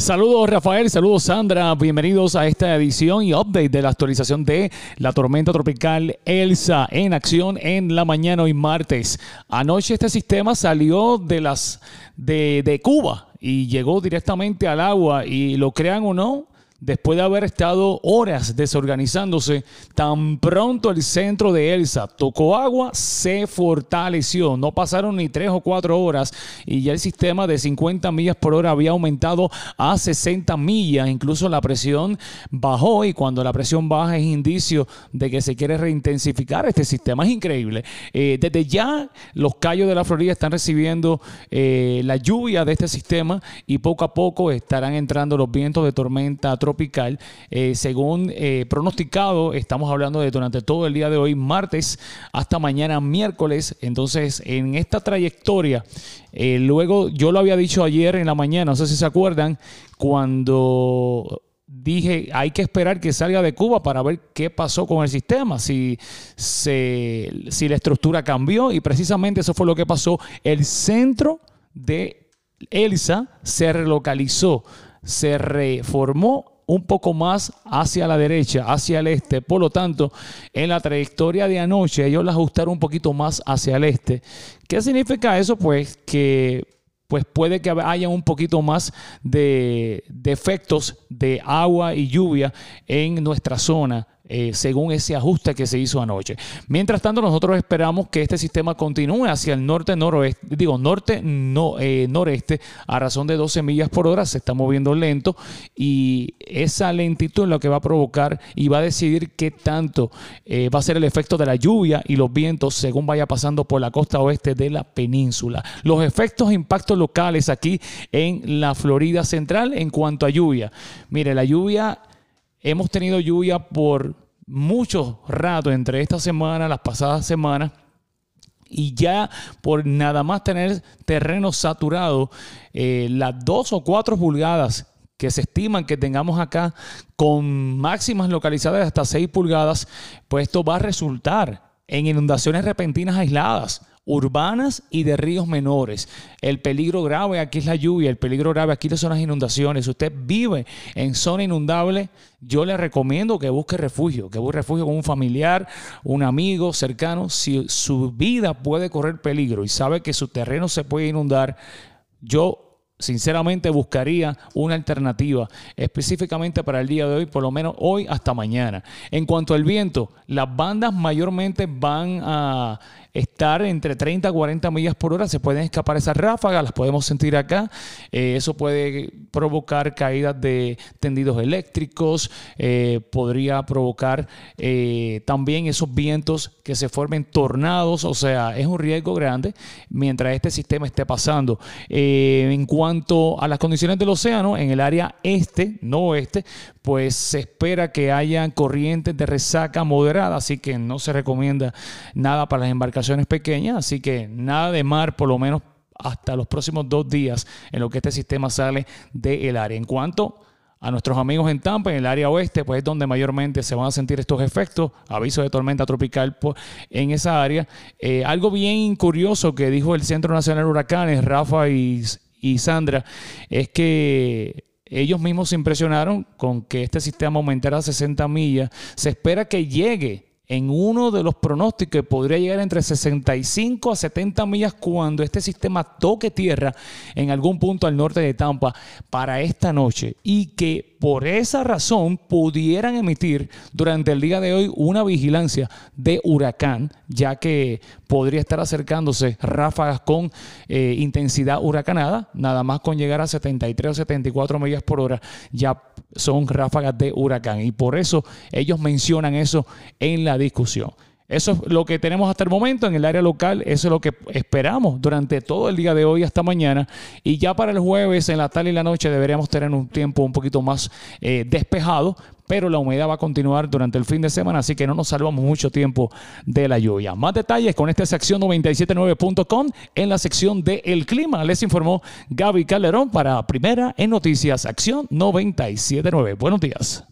Saludos Rafael, saludos Sandra, bienvenidos a esta edición y update de la actualización de la tormenta tropical Elsa en acción en la mañana hoy martes. Anoche este sistema salió de las de, de Cuba y llegó directamente al agua y lo crean o no, después de haber estado horas desorganizándose, tan pronto el centro de Elsa tocó agua, se fortaleció. No pasaron ni tres o cuatro horas y ya el sistema de 50 millas por hora había aumentado a 60 millas. Incluso la presión bajó y cuando la presión baja es indicio de que se quiere reintensificar este sistema. Es increíble. Eh, desde ya los callos de la Florida están recibiendo eh, la lluvia de este sistema y poco a poco estarán entrando los vientos de tormenta tropical. Eh, según eh, pronosticado, estamos hablando de durante todo el día de hoy, martes, hasta mañana miércoles. Entonces, en esta trayectoria, eh, luego yo lo había dicho ayer en la mañana, no sé si se acuerdan, cuando dije, hay que esperar que salga de Cuba para ver qué pasó con el sistema, si, se, si la estructura cambió y precisamente eso fue lo que pasó. El centro de Elsa se relocalizó, se reformó un poco más hacia la derecha, hacia el este. Por lo tanto, en la trayectoria de anoche, ellos la ajustaron un poquito más hacia el este. ¿Qué significa eso? Pues que pues puede que haya un poquito más de, de efectos de agua y lluvia en nuestra zona eh, según ese ajuste que se hizo anoche. Mientras tanto, nosotros esperamos que este sistema continúe hacia el norte-noroeste, digo, norte-noreste, eh, a razón de 12 millas por hora, se está moviendo lento y esa lentitud es lo que va a provocar y va a decidir qué tanto eh, va a ser el efecto de la lluvia y los vientos según vaya pasando por la costa oeste de la península. Los efectos e impactos locales aquí en la Florida Central en cuanto a lluvia. Mire, la lluvia Hemos tenido lluvia por mucho rato entre esta semana, las pasadas semanas. Y ya por nada más tener terreno saturado, eh, las dos o cuatro pulgadas que se estiman que tengamos acá con máximas localizadas de hasta 6 pulgadas, pues esto va a resultar en inundaciones repentinas aisladas urbanas y de ríos menores. El peligro grave aquí es la lluvia, el peligro grave aquí son las inundaciones. Si usted vive en zona inundable, yo le recomiendo que busque refugio, que busque refugio con un familiar, un amigo cercano. Si su vida puede correr peligro y sabe que su terreno se puede inundar, yo sinceramente buscaría una alternativa específicamente para el día de hoy, por lo menos hoy hasta mañana. En cuanto al viento, las bandas mayormente van a estar entre 30 a 40 millas por hora. Se pueden escapar esas ráfagas, las podemos sentir acá. Eh, eso puede provocar caídas de tendidos eléctricos, eh, podría provocar eh, también esos vientos que se formen tornados, o sea, es un riesgo grande mientras este sistema esté pasando. en cuanto a las condiciones del océano, en el área este, no oeste, pues se espera que hayan corrientes de resaca moderada, así que no se recomienda nada para las embarcaciones pequeñas, así que nada de mar por lo menos hasta los próximos dos días en lo que este sistema sale del área. En cuanto a nuestros amigos en Tampa, en el área oeste, pues es donde mayormente se van a sentir estos efectos, aviso de tormenta tropical en esa área. Eh, algo bien curioso que dijo el Centro Nacional de Huracanes, Rafa y, y Sandra, es que ellos mismos se impresionaron con que este sistema aumentara a 60 millas. Se espera que llegue en uno de los pronósticos que podría llegar entre 65 a 70 millas cuando este sistema toque tierra en algún punto al norte de Tampa para esta noche y que por esa razón pudieran emitir durante el día de hoy una vigilancia de huracán, ya que podría estar acercándose ráfagas con eh, intensidad huracanada, nada más con llegar a 73 o 74 millas por hora, ya son ráfagas de huracán. Y por eso ellos mencionan eso en la discusión. Eso es lo que tenemos hasta el momento en el área local. Eso es lo que esperamos durante todo el día de hoy hasta mañana. Y ya para el jueves, en la tarde y la noche, deberíamos tener un tiempo un poquito más eh, despejado. Pero la humedad va a continuar durante el fin de semana, así que no nos salvamos mucho tiempo de la lluvia. Más detalles con esta sección 979.com en la sección de El Clima. Les informó Gaby Calderón para Primera en Noticias, acción 979. Buenos días.